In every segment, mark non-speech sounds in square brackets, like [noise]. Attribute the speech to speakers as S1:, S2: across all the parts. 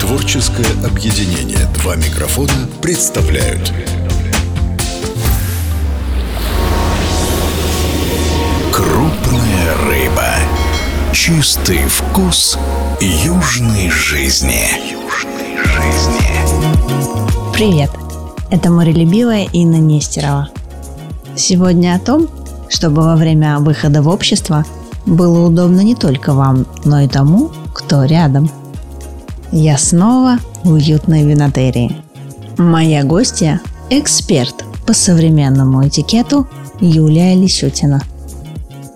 S1: Творческое объединение «Два микрофона» представляют Крупная рыба. Чистый вкус южной жизни. Южной жизни.
S2: Привет! Это морелюбивая Инна Нестерова. Сегодня о том, чтобы во время выхода в общество было удобно не только вам, но и тому, кто рядом. Я снова в уютной винотерии. Моя гостья – эксперт по современному этикету Юлия Лисютина.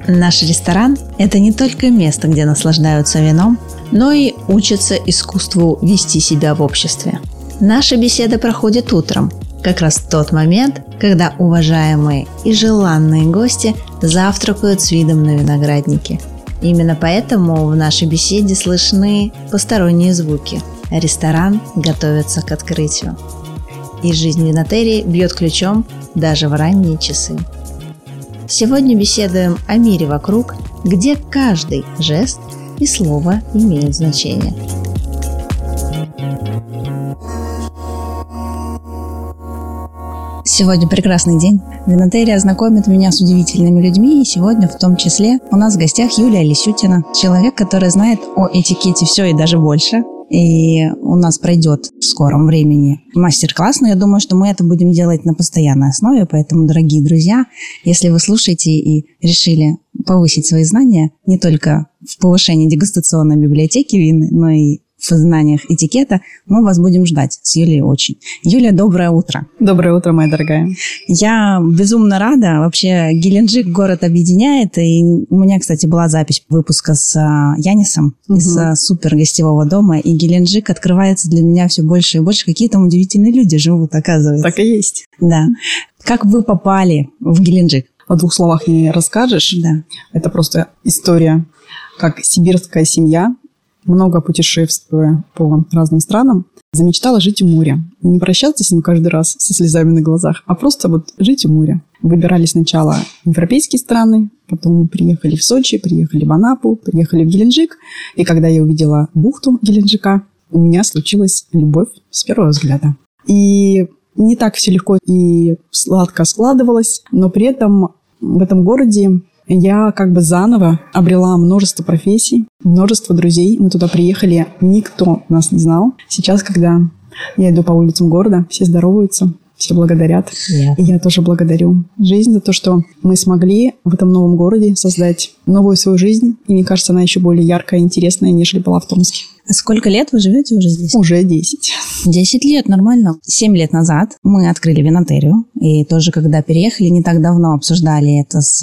S2: Наш ресторан – это не только место, где наслаждаются вином, но и учатся искусству вести себя в обществе. Наша беседа проходит утром, как раз тот момент, когда уважаемые и желанные гости завтракают с видом на виноградники. Именно поэтому в нашей беседе слышны посторонние звуки. Ресторан готовится к открытию. И жизнь винотерии бьет ключом даже в ранние часы. Сегодня беседуем о мире вокруг, где каждый жест и слово имеют значение – Сегодня прекрасный день. Винотерия знакомит меня с удивительными людьми, и сегодня в том числе у нас в гостях Юлия Лисютина, человек, который знает о этикете все и даже больше. И у нас пройдет в скором времени мастер-класс, но я думаю, что мы это будем делать на постоянной основе, поэтому, дорогие друзья, если вы слушаете и решили повысить свои знания не только в повышении дегустационной библиотеки вины, но и в знаниях этикета, мы вас будем ждать с Юлией очень. Юлия, доброе утро.
S3: Доброе утро, моя дорогая.
S2: Я безумно рада. Вообще Геленджик город объединяет. И у меня, кстати, была запись выпуска с а, Янисом угу. из а, супер гостевого дома. И Геленджик открывается для меня все больше и больше. Какие там удивительные люди живут, оказывается.
S3: Так и есть.
S2: Да. Как вы попали в Геленджик?
S3: В двух словах не расскажешь.
S2: Да.
S3: Это просто история как сибирская семья много путешествуя по разным странам, замечтала жить у моря. Не прощаться с ним каждый раз со слезами на глазах, а просто вот жить у моря. Выбирали сначала европейские страны, потом приехали в Сочи, приехали в Анапу, приехали в Геленджик. И когда я увидела бухту Геленджика, у меня случилась любовь с первого взгляда. И не так все легко и сладко складывалось, но при этом в этом городе я как бы заново обрела множество профессий, множество друзей. Мы туда приехали, никто нас не знал. Сейчас, когда я иду по улицам города, все здороваются, все благодарят. Yeah. И я тоже благодарю жизнь за то, что мы смогли в этом новом городе создать новую свою жизнь. И мне кажется, она еще более яркая и интересная, нежели была в Томске.
S2: А сколько лет вы живете уже здесь?
S3: Уже 10.
S2: 10 лет, нормально. 7 лет назад мы открыли винотерию. И тоже, когда переехали, не так давно обсуждали это с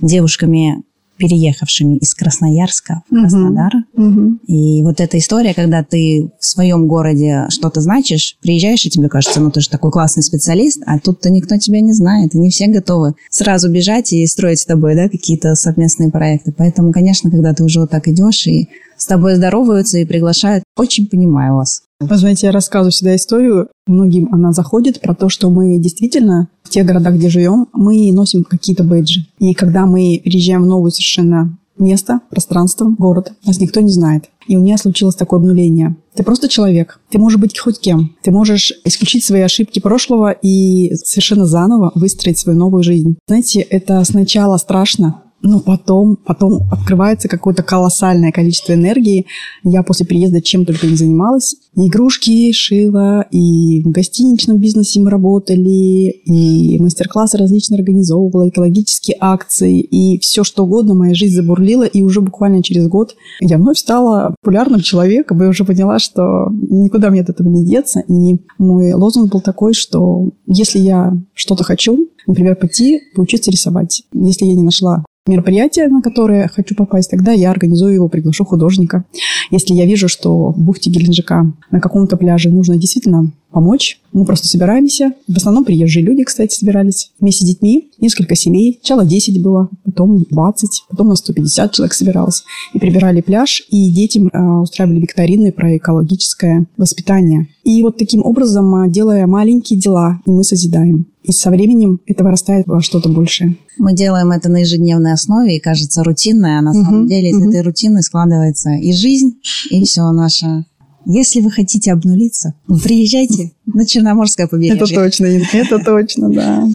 S2: девушками переехавшими из Красноярска в Краснодар.
S3: Uh-huh.
S2: И вот эта история, когда ты в своем городе что-то значишь, приезжаешь, и тебе кажется, ну ты же такой классный специалист, а тут-то никто тебя не знает, и не все готовы сразу бежать и строить с тобой да, какие-то совместные проекты. Поэтому, конечно, когда ты уже вот так идешь и тобой здороваются и приглашают, очень понимаю вас.
S3: Вы знаете, я рассказываю всегда историю, многим она заходит, про то, что мы действительно в тех городах, где живем, мы носим какие-то бейджи. И когда мы переезжаем в новое совершенно место, пространство, город, нас никто не знает. И у меня случилось такое обнуление. Ты просто человек. Ты можешь быть хоть кем. Ты можешь исключить свои ошибки прошлого и совершенно заново выстроить свою новую жизнь. Знаете, это сначала страшно, но потом, потом открывается какое-то колоссальное количество энергии. Я после переезда чем только не занималась. И игрушки шила, и в гостиничном бизнесе мы работали, и мастер-классы различные организовывала, экологические акции, и все что угодно. Моя жизнь забурлила, и уже буквально через год я вновь стала популярным человеком, и уже поняла, что никуда мне от этого не деться. И мой лозунг был такой, что если я что-то хочу, например, пойти поучиться рисовать. Если я не нашла мероприятие, на которое хочу попасть, тогда я организую его, приглашу художника. Если я вижу, что в бухте Геленджика на каком-то пляже нужно действительно помочь. Мы просто собираемся. В основном приезжие люди, кстати, собирались вместе с детьми. Несколько семей. Сначала 10 было, потом 20, потом на 150 человек собиралось. И прибирали пляж, и детям э, устраивали викторины про экологическое воспитание. И вот таким образом, э, делая маленькие дела, и мы созидаем. И со временем это вырастает во что-то большее.
S2: Мы делаем это на ежедневной основе, и кажется рутинной, а на самом uh деле из uh этой рутины складывается и жизнь, и все наше если вы хотите обнулиться, приезжайте на Черноморское побережье.
S3: Это точно, это точно, да.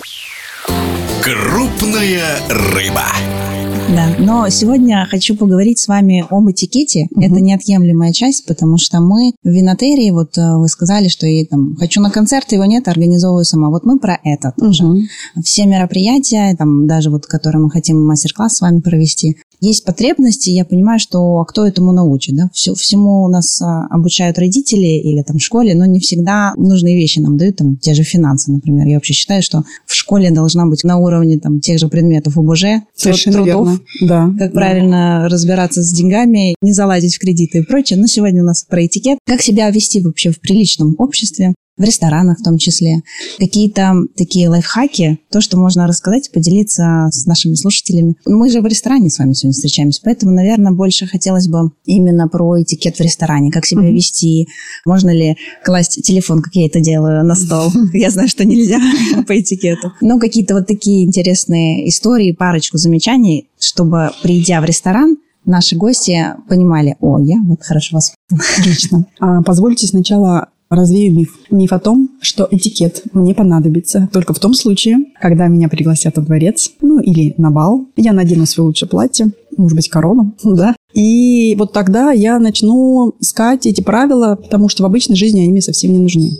S1: Крупная рыба.
S2: Да, но сегодня хочу поговорить с вами об этикете. Угу. Это неотъемлемая часть, потому что мы в винотерии, вот э, вы сказали, что я там хочу на концерт, его нет, организовываю сама. Вот мы про это тоже. Угу. Все мероприятия, там даже вот, которые мы хотим мастер-класс с вами провести, есть потребности, я понимаю, что а кто этому научит, да? Все, всему у нас а, обучают родители или там в школе, но не всегда нужные вещи нам дают, там те же финансы, например. Я вообще считаю, что в школе должна быть на уровне там тех же предметов ОБЖ,
S3: Совершенно трудов, верно.
S2: Да, как да. правильно разбираться с деньгами, не залазить в кредиты и прочее. Но сегодня у нас про этикет. Как себя вести вообще в приличном обществе, в ресторанах в том числе. Какие-то такие лайфхаки, то, что можно рассказать, поделиться с нашими слушателями. Мы же в ресторане с вами сегодня встречаемся, поэтому, наверное, больше хотелось бы именно про этикет в ресторане, как себя mm-hmm. вести, можно ли класть телефон, как я это делаю, на стол. [laughs] Я знаю, что нельзя [laughs] по этикету. Но какие-то вот такие интересные истории, парочку замечаний, чтобы, придя в ресторан, наши гости понимали, о, я вот хорошо вас... [laughs]
S3: Отлично. А, позвольте сначала развею миф. Миф о том, что этикет мне понадобится только в том случае, когда меня пригласят во дворец, ну или на бал. Я надену свое лучшее платье, может быть, корону, [laughs] да. И вот тогда я начну искать эти правила, потому что в обычной жизни они мне совсем не нужны.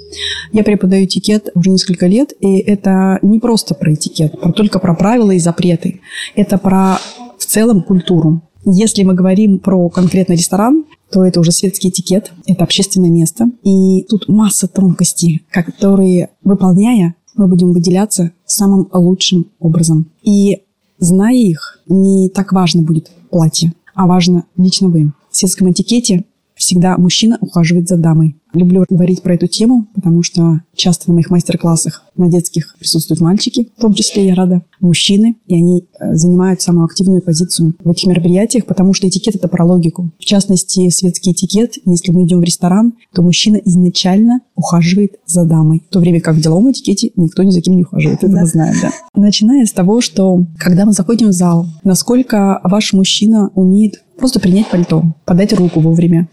S3: Я преподаю этикет уже несколько лет, и это не просто про этикет, только про правила и запреты. Это про в целом культуру. Если мы говорим про конкретный ресторан, то это уже светский этикет, это общественное место. И тут масса тонкостей, которые, выполняя, мы будем выделяться самым лучшим образом. И зная их, не так важно будет платье, а важно лично вы. В светском этикете всегда мужчина ухаживает за дамой. Люблю говорить про эту тему, потому что часто на моих мастер-классах на детских присутствуют мальчики, в том числе я рада, мужчины, и они э, занимают самую активную позицию в этих мероприятиях, потому что этикет – это про логику. В частности, светский этикет, если мы идем в ресторан, то мужчина изначально ухаживает за дамой, в то время как в деловом этикете никто ни за кем не ухаживает, это да. мы знаем, да. Начиная с того, что когда мы заходим в зал, насколько ваш мужчина умеет просто принять пальто, подать руку вовремя.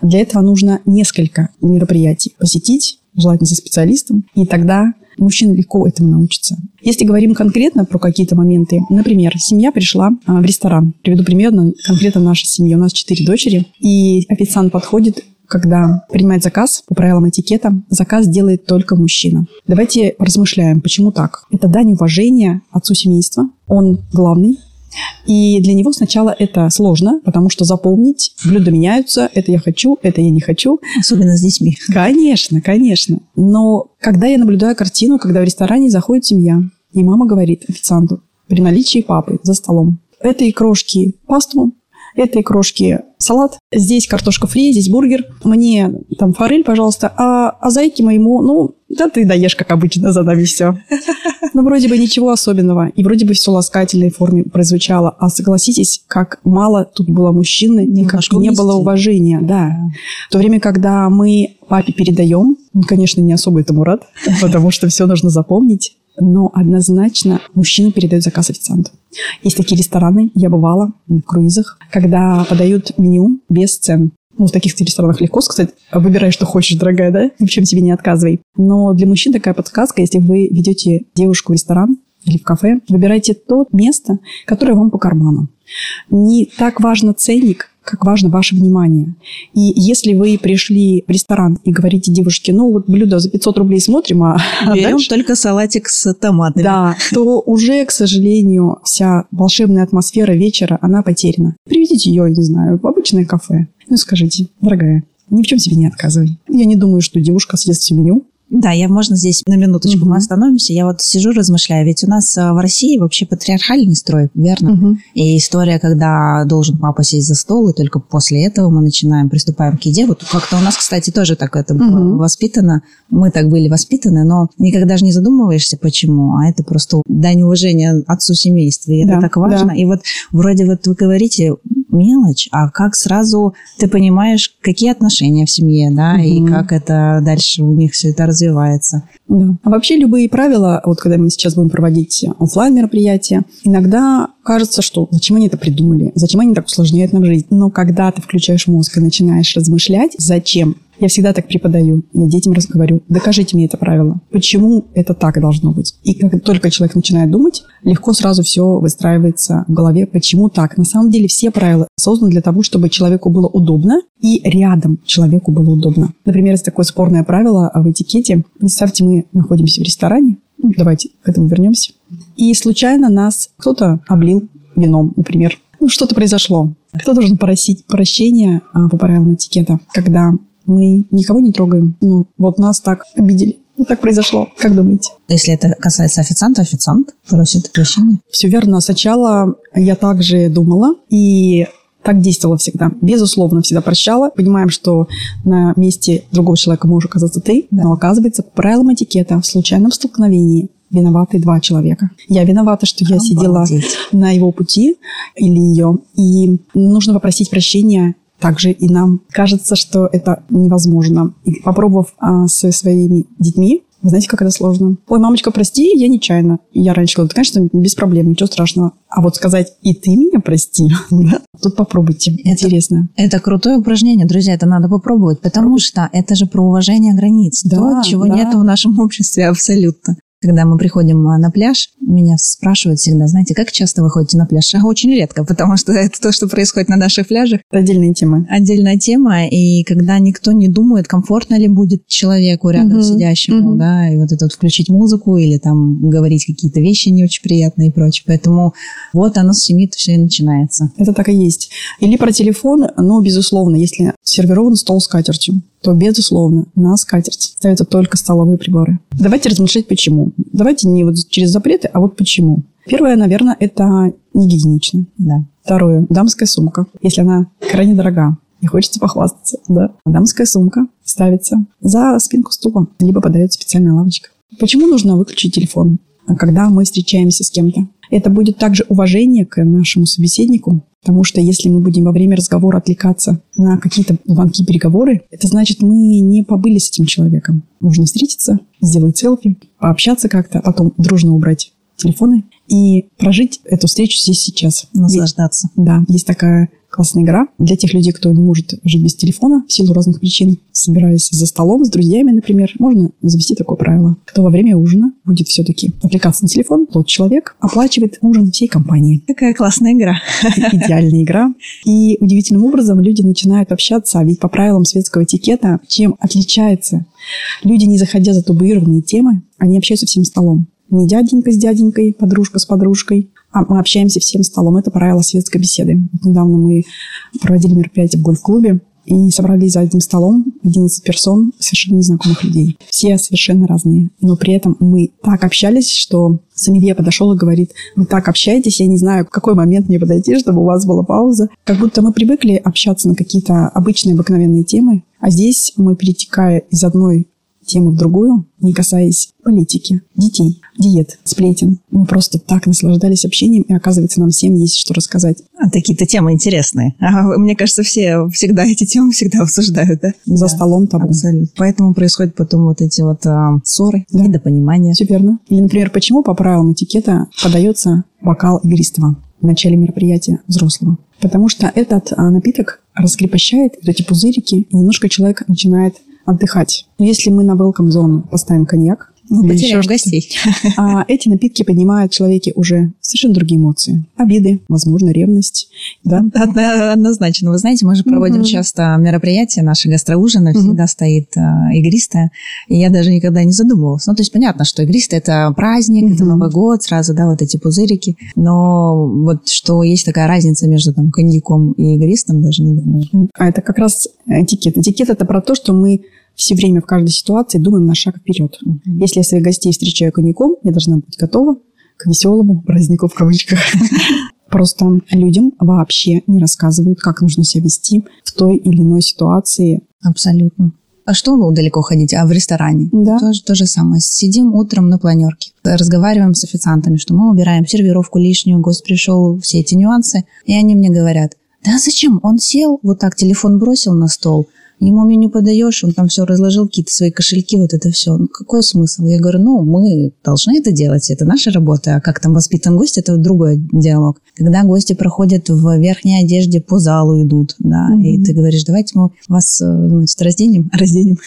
S3: Для этого нужно несколько мероприятий посетить, желательно со специалистом, и тогда мужчина легко этому научится. Если говорим конкретно про какие-то моменты, например, семья пришла а, в ресторан. Приведу пример, конкретно наша семья. У нас четыре дочери, и официант подходит когда принимает заказ по правилам этикета, заказ делает только мужчина. Давайте размышляем, почему так. Это дань уважения отцу семейства. Он главный, и для него сначала это сложно, потому что запомнить, блюда меняются, это я хочу, это я не хочу.
S2: Особенно с детьми.
S3: Конечно, конечно. Но когда я наблюдаю картину, когда в ресторане заходит семья, и мама говорит официанту при наличии папы за столом, этой крошки пасту, этой крошки салат, здесь картошка фри, здесь бургер, мне там форель, пожалуйста, а, а зайки моему, ну, да ты даешь, как обычно, за нами все. [laughs] Ну, вроде бы ничего особенного. И вроде бы все в ласкательной форме прозвучало. А согласитесь, как мало тут было мужчины, как не было уважения. Да. В то время, когда мы папе передаем, он, конечно, не особо этому рад, [laughs] потому что все нужно запомнить. Но однозначно мужчина передает заказ официанту. Есть такие рестораны, я бывала в круизах, когда подают меню без цен. Ну, в таких ресторанах легко сказать, выбирай, что хочешь, дорогая, да? В чем себе не отказывай. Но для мужчин такая подсказка, если вы ведете девушку в ресторан или в кафе, выбирайте то место, которое вам по карману. Не так важно ценник, как важно ваше внимание. И если вы пришли в ресторан и говорите девушке, ну вот блюдо за 500 рублей смотрим, а,
S2: а Берем дальше... только салатик с томатами.
S3: Да, то уже, к сожалению, вся волшебная атмосфера вечера, она потеряна. Приведите ее, не знаю, в обычное кафе. Ну скажите, дорогая, ни в чем себе не отказывай. Я не думаю, что девушка съест все меню,
S2: Да, я, можно здесь на минуточку угу. мы остановимся. Я вот сижу, размышляю, ведь у нас э, в России вообще патриархальный строй, верно? Угу. И история, когда должен папа сесть за стол, и только после этого мы начинаем, приступаем к еде. Вот как-то у нас, кстати, тоже так это было воспитано. Мы так были воспитаны, но никогда же не задумываешься, почему. А это просто дань уважения отцу семейства. И да, это так важно. Да. И вот вроде вот вы говорите, мелочь, а как сразу ты понимаешь, какие отношения в семье, да, угу. и как это дальше у них все это развивается.
S3: Да. А вообще любые правила, вот когда мы сейчас будем проводить офлайн мероприятия, иногда кажется, что зачем они это придумали, зачем они так усложняют нам жизнь. Но когда ты включаешь мозг и начинаешь размышлять, зачем я всегда так преподаю. Я детям говорю, докажите мне это правило. Почему это так должно быть? И как только человек начинает думать, легко сразу все выстраивается в голове, почему так. На самом деле все правила созданы для того, чтобы человеку было удобно и рядом человеку было удобно. Например, есть такое спорное правило в этикете. Представьте, мы находимся в ресторане, ну, давайте к этому вернемся. И случайно нас кто-то облил вином, например. Ну, что-то произошло. Кто должен просить прощения а, по правилам этикета, когда мы никого не трогаем. Ну, вот нас так обидели. Ну, так произошло. Как думаете?
S2: Если это касается официанта, официант просит прощения?
S3: Все верно. Сначала я также думала, и так действовала всегда. Безусловно, всегда прощала. Понимаем, что на месте другого человека может оказаться ты, да. но оказывается, по правилам этикета, в случайном столкновении виноваты два человека. Я виновата, что я Обалдеть. сидела на его пути или ее. И нужно попросить прощения также и нам кажется, что это невозможно. И попробовав а, со своими детьми, вы знаете, как это сложно? Ой, мамочка, прости, я нечаянно. Я раньше говорила, конечно, без проблем, ничего страшного. А вот сказать, и ты меня прости, [laughs] тут попробуйте. Это, Интересно.
S2: Это крутое упражнение, друзья, это надо попробовать, потому что это же про уважение границ. Да, То, чего да. нет в нашем [laughs] обществе абсолютно. Когда мы приходим а, на пляж, меня спрашивают всегда, знаете, как часто вы ходите на пляж? А очень редко, [laughs] потому что это то, что происходит на наших пляжах.
S3: Это отдельная тема.
S2: Отдельная тема, и когда никто не думает, комфортно ли будет человеку рядом угу. сидящему, угу. да, и вот это вот включить музыку или там говорить какие-то вещи не очень приятные и прочее. Поэтому вот оно с семьи все и начинается.
S3: Это так и есть. Или про телефон, но, безусловно, если сервирован стол с катертью, то, безусловно, на скатерть ставятся только столовые приборы. Давайте размышлять, почему. Давайте не вот через запреты, а вот почему. Первое, наверное, это не гигиенично. Да. Второе, дамская сумка. Если она крайне дорога, и хочется похвастаться, да. Дамская сумка ставится за спинку стула, либо подается специальная лавочка. Почему нужно выключить телефон, когда мы встречаемся с кем-то? Это будет также уважение к нашему собеседнику, Потому что если мы будем во время разговора отвлекаться на какие-то звонки, переговоры, это значит, мы не побыли с этим человеком. Нужно встретиться, сделать селфи, пообщаться как-то, а потом дружно убрать телефоны и прожить эту встречу здесь сейчас.
S2: Наслаждаться.
S3: Есть, да, есть такая классная игра для тех людей, кто не может жить без телефона в силу разных причин. Собираясь за столом с друзьями, например, можно завести такое правило. Кто во время ужина будет все-таки отвлекаться на телефон, тот человек оплачивает ужин всей компании.
S2: Какая классная игра. [laughs]
S3: Идеальная игра. И удивительным образом люди начинают общаться, ведь по правилам светского этикета, чем отличается Люди, не заходя за табуированные темы, они общаются всем столом не дяденька с дяденькой, подружка с подружкой, мы общаемся всем столом. Это правило светской беседы. Вот недавно мы проводили мероприятие в гольф-клубе, и собрались за одним столом 11 персон совершенно незнакомых людей. Все совершенно разные. Но при этом мы так общались, что Самирия подошел и говорит, вы так общаетесь, я не знаю, в какой момент мне подойти, чтобы у вас была пауза. Как будто мы привыкли общаться на какие-то обычные, обыкновенные темы, а здесь мы, перетекая из одной тему в другую, не касаясь политики, детей, диет, сплетен. Мы просто так наслаждались общением, и оказывается, нам всем есть что рассказать.
S2: А, такие-то темы интересные. А, мне кажется, все всегда эти темы всегда обсуждают, да?
S3: За да, столом там.
S2: Абсолютно. Поэтому происходят потом вот эти вот а, ссоры, да. недопонимания.
S3: Все верно. Или, например, почему по правилам этикета подается бокал игристого в начале мероприятия взрослого? Потому что этот а, напиток раскрепощает вот эти пузырики, и немножко человек начинает отдыхать. Если мы на welcome зону поставим коньяк,
S2: мы потеряем гостей. [laughs]
S3: А эти напитки поднимают в человеке уже совершенно другие эмоции. Обиды, возможно, ревность. Да?
S2: Однозначно. Вы знаете, мы же проводим угу. часто мероприятия, наши гастроужины, угу. всегда стоит а, игристая. И я даже никогда не задумывалась. Ну, то есть понятно, что игристая – это праздник, угу. это Новый год, сразу, да, вот эти пузырики. Но вот что есть такая разница между там коньяком и игристом, даже не думаю.
S3: А это как раз этикет. Этикет – это про то, что мы все время в каждой ситуации думаем на шаг вперед. Mm-hmm. Если я своих гостей встречаю коньяком, я должна быть готова к веселому празднику в кавычках. [laughs] Просто людям вообще не рассказывают, как нужно себя вести в той или иной ситуации.
S2: Абсолютно. А что ну, далеко ходить? А в ресторане?
S3: Да.
S2: Тоже то же самое. Сидим утром на планерке, разговариваем с официантами, что мы убираем сервировку лишнюю, гость пришел, все эти нюансы. И они мне говорят, да зачем? Он сел, вот так телефон бросил на стол – Ему меню подаешь, он там все разложил, какие-то свои кошельки, вот это все. Ну, какой смысл? Я говорю, ну, мы должны это делать, это наша работа. А как там воспитан гость, это другой диалог. Когда гости проходят в верхней одежде по залу идут, да, mm-hmm. и ты говоришь, давайте мы вас, э, значит, разденем, [laughs] разденем,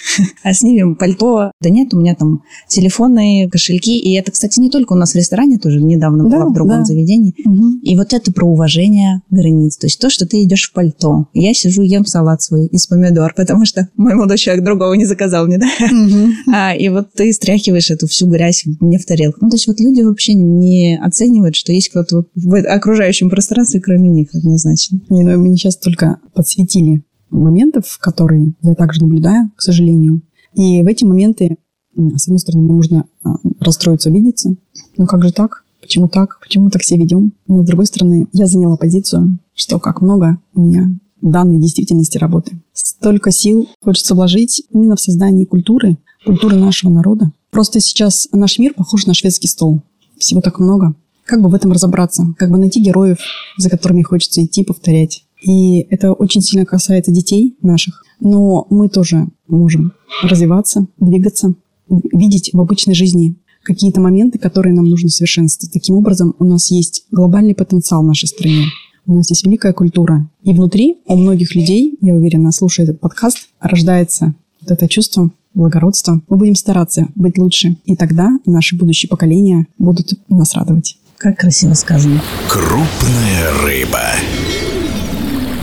S2: а снимем пальто. Да нет, у меня там телефонные кошельки. И это, кстати, не только у нас в ресторане, тоже недавно да, была в другом да. заведении. Mm-hmm. И вот это про уважение границ. То есть то, что ты идешь в пальто. Я сижу, ем салат свой из помидор, потому что мой молодой человек другого не заказал мне, да? Mm-hmm. А, и вот ты стряхиваешь эту всю грязь мне в тарелку. Ну, то есть вот люди вообще не оценивают, что есть кто-то в окружающем пространстве, кроме них, однозначно.
S3: Не, ну, мне сейчас только подсветили моментов, которые я также наблюдаю, к сожалению. И в эти моменты, с одной стороны, мне нужно а, расстроиться, обидеться. Ну как же так? Почему так? Почему так себя ведем? Но с другой стороны, я заняла позицию, что как много у меня данной действительности работы. Столько сил хочется вложить именно в создание культуры, культуры нашего народа. Просто сейчас наш мир похож на шведский стол. Всего так много. Как бы в этом разобраться? Как бы найти героев, за которыми хочется идти, повторять? И это очень сильно касается детей наших. Но мы тоже можем развиваться, двигаться, видеть в обычной жизни какие-то моменты, которые нам нужно совершенствовать. Таким образом, у нас есть глобальный потенциал в нашей стране. У нас есть великая культура. И внутри у многих людей, я уверена, слушая этот подкаст, рождается вот это чувство благородства. Мы будем стараться быть лучше. И тогда наши будущие поколения будут нас радовать.
S2: Как красиво сказано.
S1: Крупная рыба.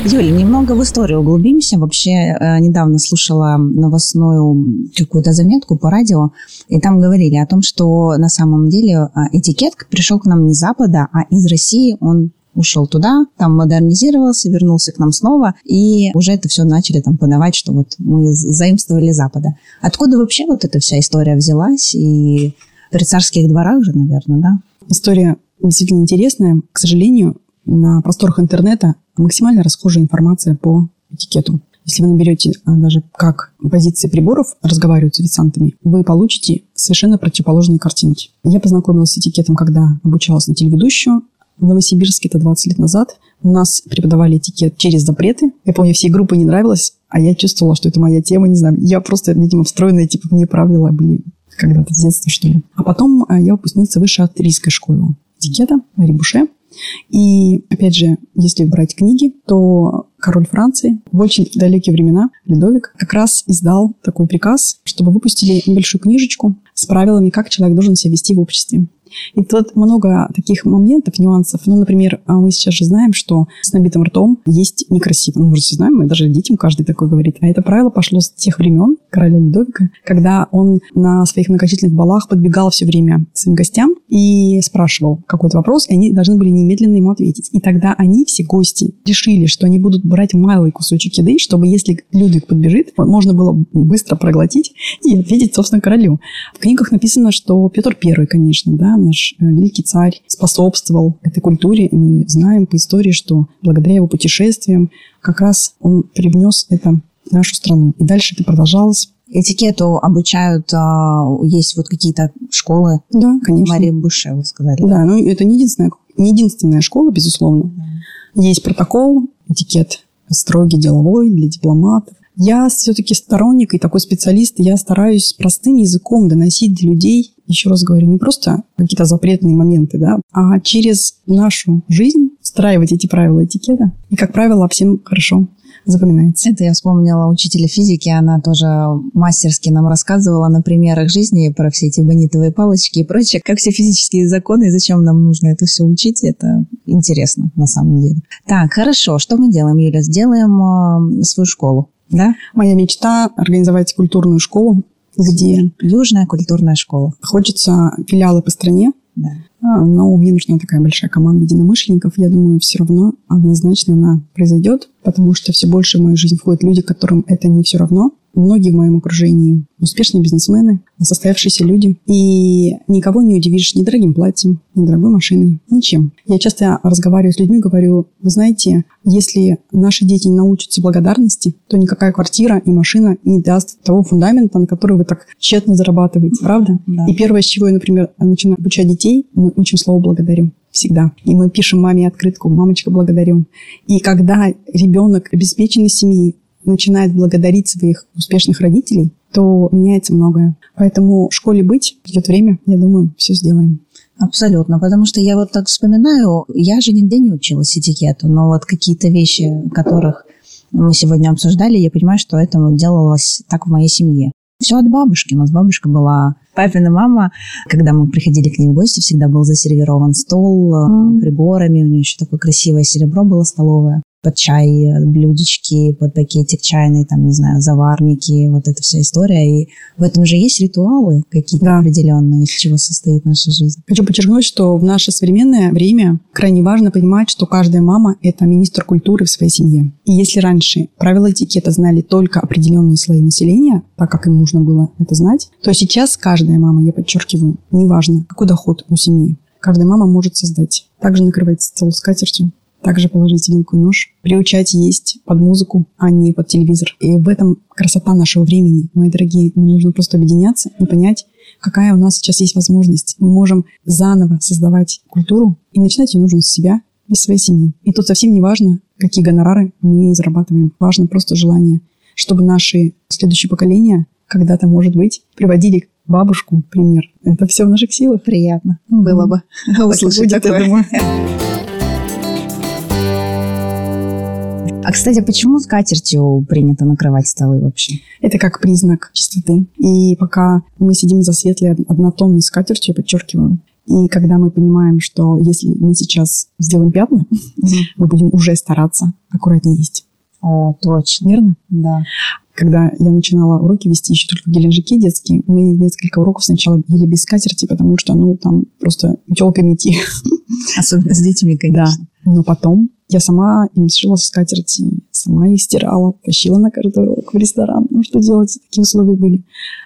S2: Юля, немного в историю углубимся. Вообще, э, недавно слушала новостную какую-то заметку по радио, и там говорили о том, что на самом деле э, этикет пришел к нам не с Запада, а из России он ушел туда, там модернизировался, вернулся к нам снова, и уже это все начали там подавать, что вот мы заимствовали Запада. Откуда вообще вот эта вся история взялась? И при царских дворах же, наверное, да?
S3: История действительно интересная. К сожалению, на просторах интернета максимально расхожая информация по этикету. Если вы наберете а, даже как позиции приборов разговаривают с официантами, вы получите совершенно противоположные картинки. Я познакомилась с этикетом, когда обучалась на телеведущую. В Новосибирске это 20 лет назад. У нас преподавали этикет через запреты. Я помню, всей группы не нравилось, а я чувствовала, что это моя тема, не знаю. Я просто, видимо, встроенная, типа, мне правила были когда-то с детства, что ли. А потом а, я выпускница высшей австрийской школы этикета Мари Буше. И, опять же, если брать книги, то король Франции в очень далекие времена, Ледовик, как раз издал такой приказ, чтобы выпустили небольшую книжечку с правилами, как человек должен себя вести в обществе. И тут много таких моментов, нюансов. Ну, например, а мы сейчас же знаем, что с набитым ртом есть некрасиво. Ну, мы же знаем, мы даже детям каждый такой говорит. А это правило пошло с тех времен короля Ледовика, когда он на своих многочисленных балах подбегал все время своим гостям и спрашивал какой-то вопрос, и они должны были немедленно ему ответить. И тогда они, все гости, решили, что они будут брать малый кусочек еды, чтобы если Людвиг подбежит, можно было быстро проглотить и ответить, собственно, королю. В книгах написано, что Петр Первый, конечно, да, наш э, великий царь способствовал этой культуре. И мы знаем по истории, что благодаря его путешествиям как раз он привнес это в нашу страну. И дальше это продолжалось.
S2: Этикету обучают, а, есть вот какие-то школы.
S3: Да, конечно.
S2: Мария Буше, вы сказали.
S3: Да, ну это не единственная, не единственная школа, безусловно. Да. Есть протокол, этикет строгий, деловой для дипломатов. Я все-таки сторонник и такой специалист, я стараюсь простым языком доносить до людей, еще раз говорю, не просто какие-то запретные моменты, да, а через нашу жизнь встраивать эти правила этикета. И, как правило, всем хорошо запоминается.
S2: Это я вспомнила учителя физики, она тоже мастерски нам рассказывала на примерах жизни про все эти бонитовые палочки и прочее, как все физические законы и зачем нам нужно это все учить, это интересно на самом деле. Так, хорошо, что мы делаем, Юля? Сделаем э, свою школу да?
S3: Моя мечта – организовать культурную школу, где...
S2: Южная культурная школа.
S3: Хочется филиалы по стране.
S2: Да.
S3: А, но мне нужна такая большая команда единомышленников. Я думаю, все равно однозначно она произойдет, потому что все больше в мою жизнь входят люди, которым это не все равно. Многие в моем окружении успешные бизнесмены, состоявшиеся люди. И никого не удивишь ни дорогим платьем, ни дорогой машиной, ничем. Я часто разговариваю с людьми, говорю, вы знаете, если наши дети не научатся благодарности, то никакая квартира и машина не даст того фундамента, на который вы так тщетно зарабатываете, правда?
S2: Да.
S3: И первое, с чего я, например, начинаю обучать детей, мы учим слово «благодарю» всегда. И мы пишем маме открытку «Мамочка, благодарю». И когда ребенок обеспеченной семьи начинает благодарить своих успешных родителей, то меняется многое. Поэтому в школе быть, придет время, я думаю, все сделаем.
S2: Абсолютно, потому что я вот так вспоминаю, я же нигде не училась этикету, но вот какие-то вещи, которых мы сегодня обсуждали, я понимаю, что это делалось так в моей семье. Все от бабушки. У нас бабушка была папина мама. Когда мы приходили к ней в гости, всегда был засервирован стол mm. приборами. У нее еще такое красивое серебро было столовое под чай блюдечки, под пакетик чайный, там, не знаю, заварники, вот эта вся история. И в этом же есть ритуалы какие-то да. определенные, из чего состоит наша жизнь.
S3: Хочу подчеркнуть, что в наше современное время крайне важно понимать, что каждая мама – это министр культуры в своей семье. И если раньше правила этикета знали только определенные слои населения, так как им нужно было это знать, то сейчас каждая мама, я подчеркиваю, неважно, какой доход у семьи, каждая мама может создать. Также накрывать стол скатертью, также положить вилку и нож, приучать есть под музыку, а не под телевизор. И в этом красота нашего времени, мои дорогие. Нам нужно просто объединяться и понять, какая у нас сейчас есть возможность. Мы можем заново создавать культуру, и начинать ее нужно с себя и своей семьи. И тут совсем не важно, какие гонорары мы зарабатываем. Важно просто желание, чтобы наши следующие поколения когда-то, может быть, приводили бабушку, пример. Это все в наших силах.
S2: Приятно. Было бы услышать такое. Я думаю. [laughs] А, кстати, почему скатертью принято накрывать столы вообще?
S3: Это как признак чистоты. И пока мы сидим за светлой однотонной скатертью, подчеркиваю, и когда мы понимаем, что если мы сейчас сделаем пятна, мы будем уже стараться аккуратнее есть.
S2: О, точно.
S3: Верно?
S2: Да.
S3: Когда я начинала уроки вести еще только в Геленджике детские, мы несколько уроков сначала ели без скатерти, потому что, ну, там просто телками идти.
S2: Особенно с детьми, конечно.
S3: Да. Но потом я сама им сшила со скатерти, сама их стирала, тащила на каждый в ресторан. Ну, что делать, такие условия были.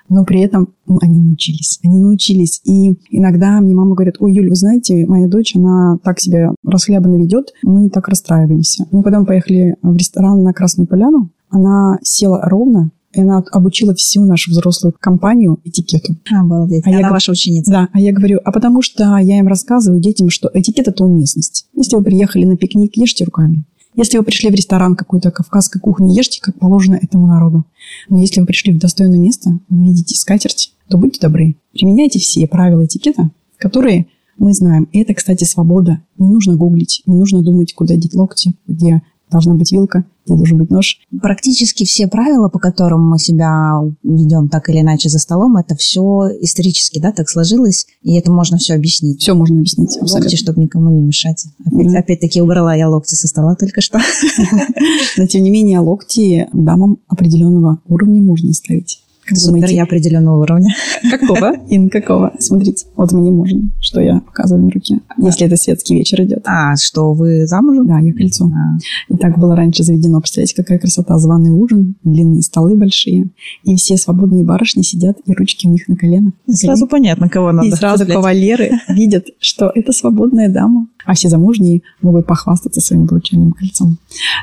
S3: Но при этом ну, они научились. Они научились. И иногда мне мама говорит, ой, Юль, вы знаете, моя дочь, она так себя расхлябанно ведет, мы так расстраиваемся. Мы потом поехали в ресторан на Красную Поляну, она села ровно, и она обучила всю нашу взрослую компанию этикету.
S2: Обалдеть. А
S3: она
S2: я, ваша ученица.
S3: Да. А я говорю, а потому что я им рассказываю детям, что этикет – это уместность. Если вы приехали на пикник, ешьте руками. Если вы пришли в ресторан какой-то кавказской кухни, ешьте, как положено этому народу. Но если вы пришли в достойное место, видите скатерть, то будьте добры. Применяйте все правила этикета, которые мы знаем. И это, кстати, свобода. Не нужно гуглить, не нужно думать, куда деть локти, где должна быть вилка, где должен быть нож.
S2: Практически все правила, по которым мы себя ведем так или иначе за столом, это все исторически, да, так сложилось, и это можно все объяснить.
S3: Все можно объяснить.
S2: Абсолютно. Локти, чтобы никому не мешать. Опять, да. Опять-таки убрала я локти со стола только что. [laughs]
S3: Но тем не менее локти дамам определенного уровня можно ставить.
S2: Как Супер, я определенного уровня.
S3: Какого? [laughs] Ин, какого? Смотрите, вот мне можно, что я показываю на руке. Если это светский вечер идет.
S2: А, что вы замужем?
S3: Да, я кольцо. А. И так было раньше заведено. Представляете, какая красота. Званый ужин, длинные столы большие. И все свободные барышни сидят, и ручки у них на коленах.
S2: И сразу понятно, кого надо.
S3: И сразу взять. кавалеры [laughs] видят, что это свободная дама. А все замужние могут похвастаться своим обручальным кольцом.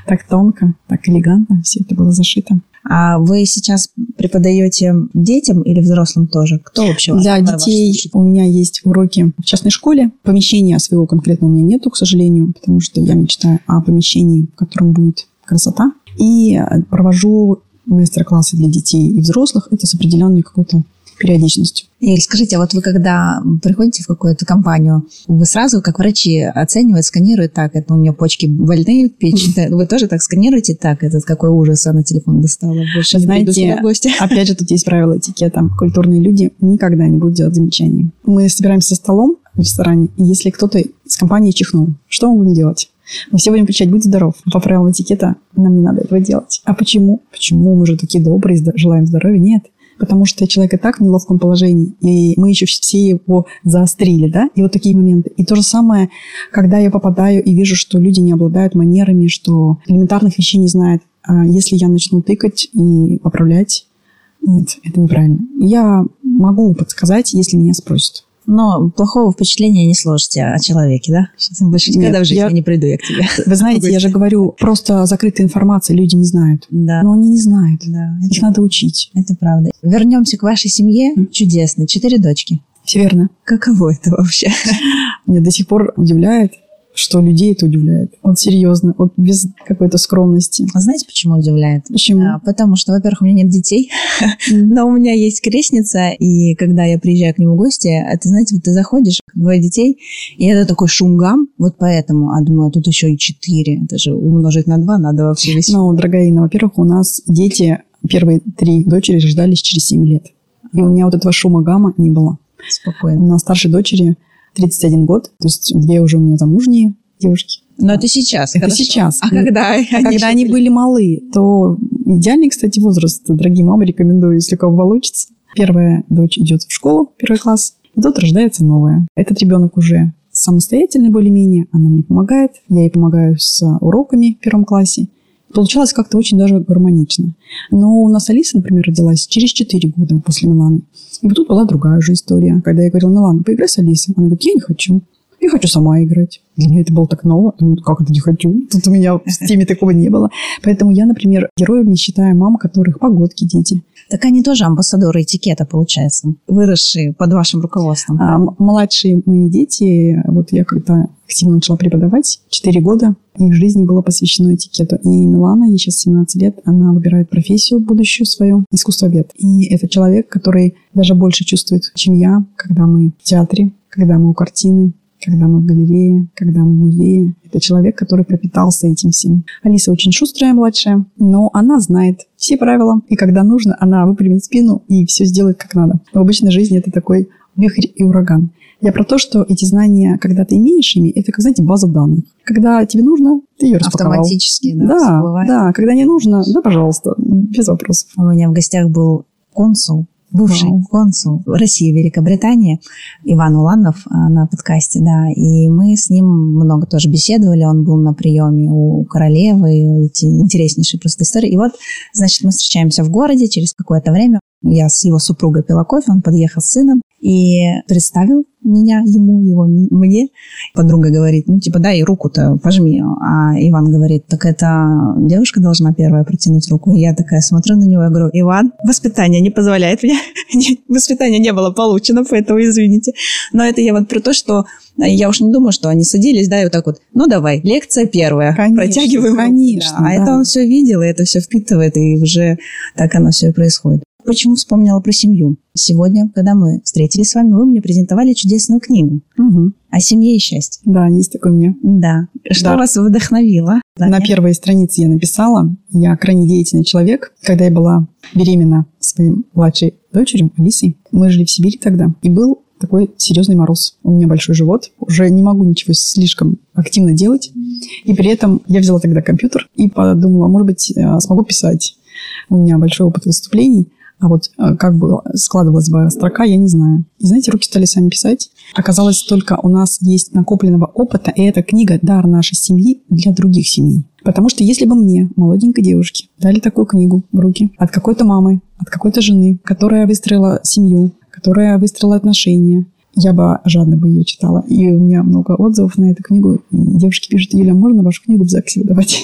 S3: Так тонко, так элегантно все это было зашито.
S2: А вы сейчас преподаете детям или взрослым тоже? Кто вообще
S3: Для детей у меня есть уроки в частной школе. Помещения своего конкретно у меня нету, к сожалению, потому что я мечтаю о помещении, в котором будет красота. И провожу мастер-классы для детей и взрослых. Это с определенной какой-то периодичностью.
S2: Игорь, скажите, а вот вы когда приходите в какую-то компанию, вы сразу, как врачи, оценивают, сканируют так, это у нее почки больные, [laughs] печень, вы тоже так сканируете так, этот какой ужас она телефон достала,
S3: больше Знаете, [laughs] опять же, тут есть правила этикета. Культурные люди никогда не будут делать замечаний. Мы собираемся за столом в ресторане, и если кто-то из компании чихнул, что мы будем делать? Мы все будем кричать «Будь здоров!» По правилам этикета нам не надо этого делать. А почему? Почему? Мы же такие добрые, желаем здоровья. Нет потому что человек и так в неловком положении, и мы еще все его заострили, да, и вот такие моменты. И то же самое, когда я попадаю и вижу, что люди не обладают манерами, что элементарных вещей не знают, а если я начну тыкать и поправлять, Нет, это неправильно. Я могу подсказать, если меня спросят.
S2: Но плохого впечатления не сложите о человеке, да? Сейчас я больше никогда
S3: Нет,
S2: в жизни
S3: я-
S2: не приду я к тебе. [laughs]
S3: Вы знаете, я же говорю, просто закрытая информация люди не знают.
S2: Да,
S3: Но они не знают.
S2: да,
S3: Их
S2: это,
S3: надо учить.
S2: это правда. Вернемся к вашей семье. Чудесно. Четыре дочки.
S3: Все верно.
S2: Каково это вообще?
S3: Меня до сих пор удивляет, что людей это удивляет. Вот серьезно, вот без какой-то скромности.
S2: А знаете, почему удивляет?
S3: Почему?
S2: А, Потому что, во-первых, у меня нет детей, [laughs] но у меня есть крестница, и когда я приезжаю к нему в гости, это, знаете, вот ты заходишь, двое детей, и это такой шумгам, вот поэтому, а думаю, тут еще и четыре, это же умножить на два, надо вообще весь...
S3: Ну, дорогая Инна, во-первых, у нас дети, первые три дочери рождались через 7 лет. И у меня вот этого шума гамма не было. У
S2: Спокойно.
S3: нас старшей дочери 31 год, то есть две уже у меня замужние девушки.
S2: Но это сейчас,
S3: Это
S2: хорошо.
S3: сейчас.
S2: А когда
S3: А
S2: они
S3: когда они были малы, то идеальный, кстати, возраст. Дорогие мамы, рекомендую, если у кого получится. Первая дочь идет в школу, первый класс, и тут рождается новая. Этот ребенок уже самостоятельный более-менее, она мне помогает, я ей помогаю с уроками в первом классе. Получалось как-то очень даже гармонично. Но у нас Алиса, например, родилась через 4 года после Миланы. И вот тут была другая же история. Когда я говорила, Милана, поиграй с Алисой. Она говорит, я не хочу. Я хочу сама играть. Для меня это было так ново. Думаю, как это не хочу? Тут у меня в теме такого не было. Поэтому я, например, героев не считаю мам, которых погодки дети.
S2: Так они тоже амбассадоры этикета, получается, выросшие под вашим руководством.
S3: А младшие мои дети, вот я когда активно начала преподавать, 4 года, их жизни было посвящено этикету. И Милана, ей сейчас 17 лет, она выбирает профессию будущую свою, искусствовед. И это человек, который даже больше чувствует, чем я, когда мы в театре, когда мы у картины, когда мы в галерее, когда мы в музее. Это человек, который пропитался этим всем. Алиса очень шустрая младшая, но она знает все правила. И когда нужно, она выпрямит спину и все сделает как надо. В обычной жизни это такой вихрь и ураган. Я про то, что эти знания, когда ты имеешь ими, это, как знаете, база данных. Когда тебе нужно, ты ее распаковал.
S2: Автоматически, да,
S3: Да,
S2: всплывает.
S3: да. Когда не нужно, да, пожалуйста, без вопросов.
S2: У меня в гостях был консул, бывший
S3: Вау.
S2: консул России, Великобритании, Иван Уланов а, на подкасте, да, и мы с ним много тоже беседовали, он был на приеме у королевы, и эти интереснейшие просто истории. И вот, значит, мы встречаемся в городе через какое-то время, я с его супругой пила кофе, он подъехал с сыном и представил меня ему, его мне. Подруга говорит, ну, типа, дай руку-то пожми. А Иван говорит, так это девушка должна первая протянуть руку. И я такая смотрю на него и говорю, Иван, воспитание не позволяет мне. [laughs] Не- Воспитание не было получено, поэтому извините. Но это я вот про то, что я уж не думаю, что они садились, да, и вот так вот, ну, давай, лекция первая.
S3: Конечно,
S2: Протягиваем.
S3: конечно,
S2: Да, А
S3: да.
S2: это он все видел, и это все впитывает, и уже так оно все и происходит. Почему вспомнила про семью? Сегодня, когда мы встретились с вами, вы мне презентовали чудесную книгу
S3: Мгм.
S2: о семье и счастье.
S3: Да, есть такой у меня.
S2: Да. Что
S3: Да.
S2: вас вдохновило?
S3: На первой странице я написала, я крайне деятельный человек. Когда я была беременна своей младшей дочерью, Алисой, мы жили в Сибири тогда, и был такой серьезный мороз. У меня большой живот, уже не могу ничего слишком активно делать. И при этом я взяла тогда компьютер и подумала, может быть, э, смогу писать. У меня большой опыт выступлений, а вот э, как бы складывалась бы строка, я не знаю. И знаете, руки стали сами писать. Оказалось, только у нас есть накопленного опыта, и эта книга – дар нашей семьи для других семей. Потому что если бы мне, молоденькой девушке, дали такую книгу в руки от какой-то мамы, от какой-то жены, которая выстроила семью, которая выстроила отношения, я бы жадно бы ее читала. И у меня много отзывов на эту книгу. И девушки пишут, Юля, можно вашу книгу в ЗАГСе выдавать?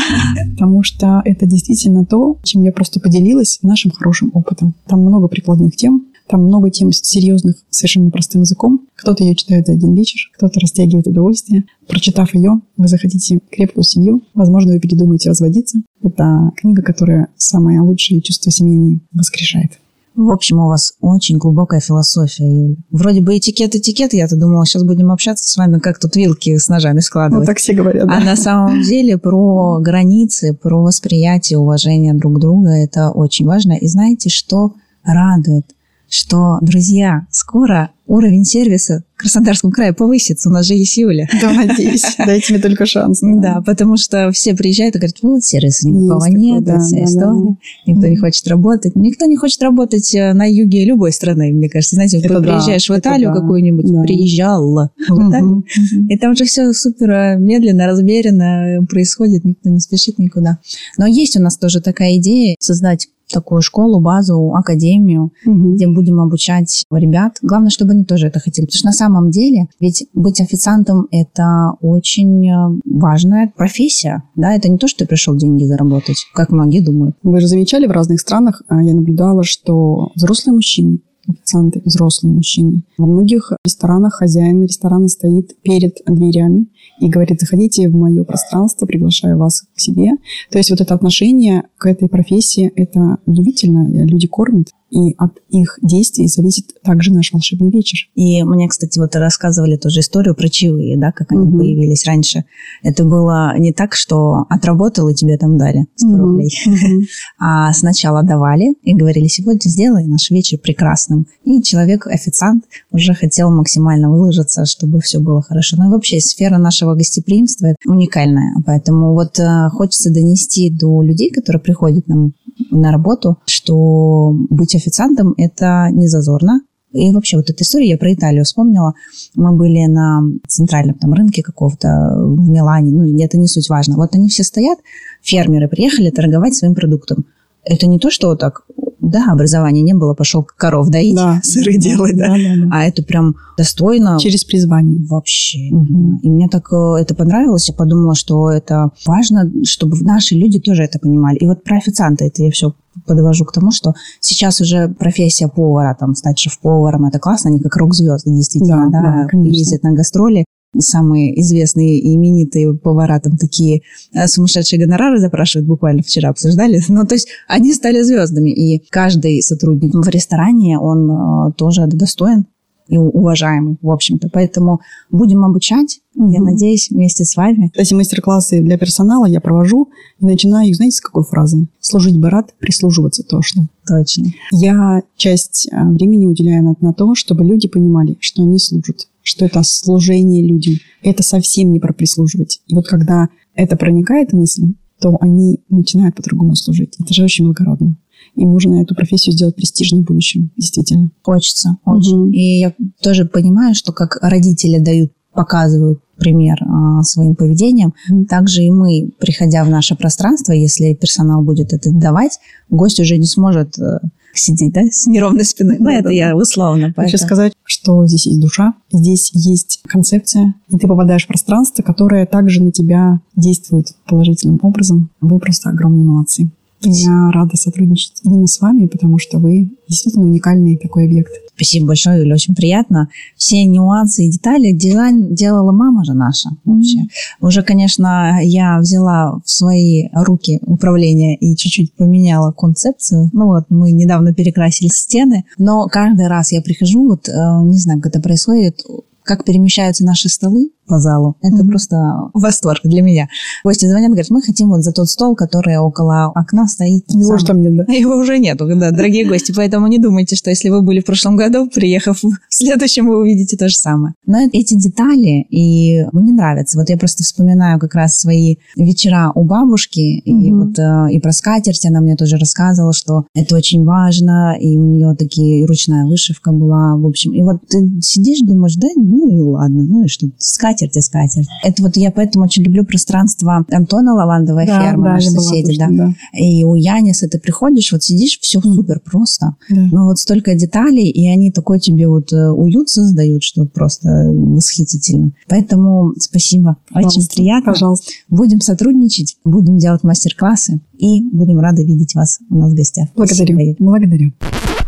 S3: [laughs] Потому что это действительно то, чем я просто поделилась нашим хорошим опытом. Там много прикладных тем, там много тем серьезных, совершенно простым языком. Кто-то ее читает за один вечер, кто-то растягивает удовольствие. Прочитав ее, вы захотите крепкую семью. Возможно, вы передумаете разводиться. Это книга, которая самые лучшие чувства семейные воскрешает.
S2: В общем, у вас очень глубокая философия, Юля. Вроде бы этикет, этикет. Я-то думала, сейчас будем общаться с вами, как тут вилки с ножами
S3: Вот
S2: складывать.
S3: так все говорят.
S2: А
S3: да.
S2: на самом деле про границы, про восприятие, уважение друг друга это очень важно. И знаете, что радует? Что, друзья, скоро уровень сервиса в Краснодарском крае повысится. У нас же есть Юля. [laughs]
S3: Да, надеюсь. Дайте мне только шанс.
S2: Да, потому что все приезжают и говорят, вот сервиса никакого нет, вся история. Никто не хочет работать. Никто не хочет работать э, на юге любой страны, мне кажется. Знаете, вот приезжаешь в Италию какую-нибудь, приезжала в Италию, и там же все супер э, медленно, размеренно происходит, никто не спешит никуда. Но есть у нас тоже такая идея создать такую школу, базу, академию,
S3: Мгм.
S2: где будем обучать ребят. Главное, чтобы они тоже это хотели. Потому что на самом деле, ведь быть официантом – это очень э, важная профессия. Да? Это не то, что ты пришел деньги заработать, как многие думают.
S3: Вы же замечали в разных странах, а, я наблюдала, что взрослые мужчины, официанты, взрослые мужчины, во многих ресторанах хозяин ресторана стоит перед дверями и говорит, заходите в мое пространство, приглашаю вас к себе. То есть вот это отношение к этой профессии, это удивительно. Люди кормят, и от их действий зависит также наш волшебный вечер.
S2: И мне, кстати, вот рассказывали тоже историю про чаевые, да, как они
S3: Мгм.
S2: появились раньше. Это было не так, что отработал и тебе там дали 100
S3: Мгм.
S2: рублей.
S3: Мгм. [laughs]
S2: А сначала давали и говорили, сегодня сделай наш вечер прекрасным. И человек, официант, уже хотел максимально выложиться, чтобы все было хорошо. Ну и вообще сфера нашего гостеприимства уникальная. Поэтому вот э, хочется донести до людей, которые приходят нам на работу, что быть официантом – это не зазорно. И вообще вот эта история, я про Италию вспомнила. Мы были на центральном там рынке какого-то в Милане, ну, это не суть важно. Вот они все стоят, фермеры приехали торговать своим продуктом. Это не то, что вот так, да, образования не было, пошел коров доить,
S3: Да.
S2: сыры делать, да.
S3: Да, да, да.
S2: А это прям достойно.
S3: Через призвание.
S2: Вообще.
S3: Мгм.
S2: И мне так э, это понравилось. Я подумала, что это важно, чтобы наши люди тоже это понимали. И вот про официанта это я все подвожу к тому, что сейчас уже профессия повара, там, стать шеф-поваром, это классно, они как рок-звезды, действительно,
S3: Да,
S2: да,
S3: да,
S2: ездят на гастроли. Самые известные и именитые повара там такие э, сумасшедшие гонорары запрашивают, буквально вчера обсуждали. [laughs] Ну, то есть они стали звездами, и каждый сотрудник в ресторане, он э, тоже достоин и уважаемый, в общем-то. Поэтому будем обучать, я
S3: Мгм.
S2: надеюсь, вместе с вами.
S3: Эти мастер-классы для персонала я провожу и начинаю их, знаете, с какой фразы? Служить бы рад, прислуживаться тошно.
S2: Точно.
S3: Я часть а, времени уделяю на, на то, чтобы люди понимали, что они служат, что это служение людям. Это совсем не про прислуживать. И вот когда это проникает в мысли, то они начинают по-другому служить. Это же очень благородно. И нужно эту профессию сделать престижной в будущем, действительно.
S2: Хочется очень.
S3: Мгм.
S2: И я тоже понимаю, что как родители дают, показывают пример а, своим поведением, также и мы, приходя в наше пространство, если персонал будет это давать, гость уже не сможет э, сидеть, да, с неровной спиной. Ну,
S3: Да,
S2: это
S3: да,
S2: я условно.
S3: Хочу
S2: поэтому-
S3: сказать, что здесь есть душа, здесь есть концепция, и ты попадаешь в пространство, которое также на тебя действует положительным образом. Вы просто огромные молодцы. Я рада сотрудничать именно с вами, потому что вы действительно уникальный такой объект.
S2: Спасибо большое, Юля, очень приятно. Все нюансы и детали дизайн делала мама же наша вообще. Уже, конечно, я взяла в свои руки управление и чуть-чуть поменяла концепцию. Ну вот, мы недавно перекрасили стены, но каждый раз я прихожу, вот, э, не знаю, как это происходит, как перемещаются наши столы по залу. Это
S3: Мгм.
S2: просто восторг для меня. Гости звонят, говорят, мы хотим вот за тот стол, который около окна стоит.
S3: Его
S2: Самый-
S3: же там нет, да? [laughs]
S2: его уже нету, да, дорогие гости. Поэтому не думайте, что если вы были в прошлом году, приехав в следующем, вы увидите то же самое. Но эти детали и мне нравятся. Вот я просто вспоминаю как раз свои вечера у бабушки, и
S3: Мгм.
S2: вот э, и про скатерть она мне тоже рассказывала, что это очень важно, и у нее такие и ручная вышивка была, в общем. И вот ты сидишь, думаешь, да, ну и ладно, ну и что, скатерть и скатерть. Это вот я поэтому очень люблю пространство Антона Лавандовая ферма, наши
S3: я была
S2: соседи,
S3: точно,
S2: да.
S3: да.
S2: И у Яниса ты приходишь, вот сидишь, все супер просто.
S3: Да.
S2: Но вот столько деталей, и они такой тебе вот э, уют создают, что просто восхитительно. Поэтому спасибо. Очень
S3: Пожалуйста,
S2: приятно.
S3: Пожалуйста.
S2: Будем сотрудничать, будем делать мастер-классы и будем рады видеть вас у нас в гостях.
S3: Благодарю.
S2: Спасибо.
S3: Благодарю.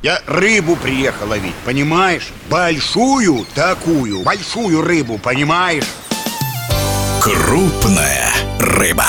S1: Я рыбу приехал ловить, понимаешь? Большую такую, большую рыбу, понимаешь? Крупная рыба.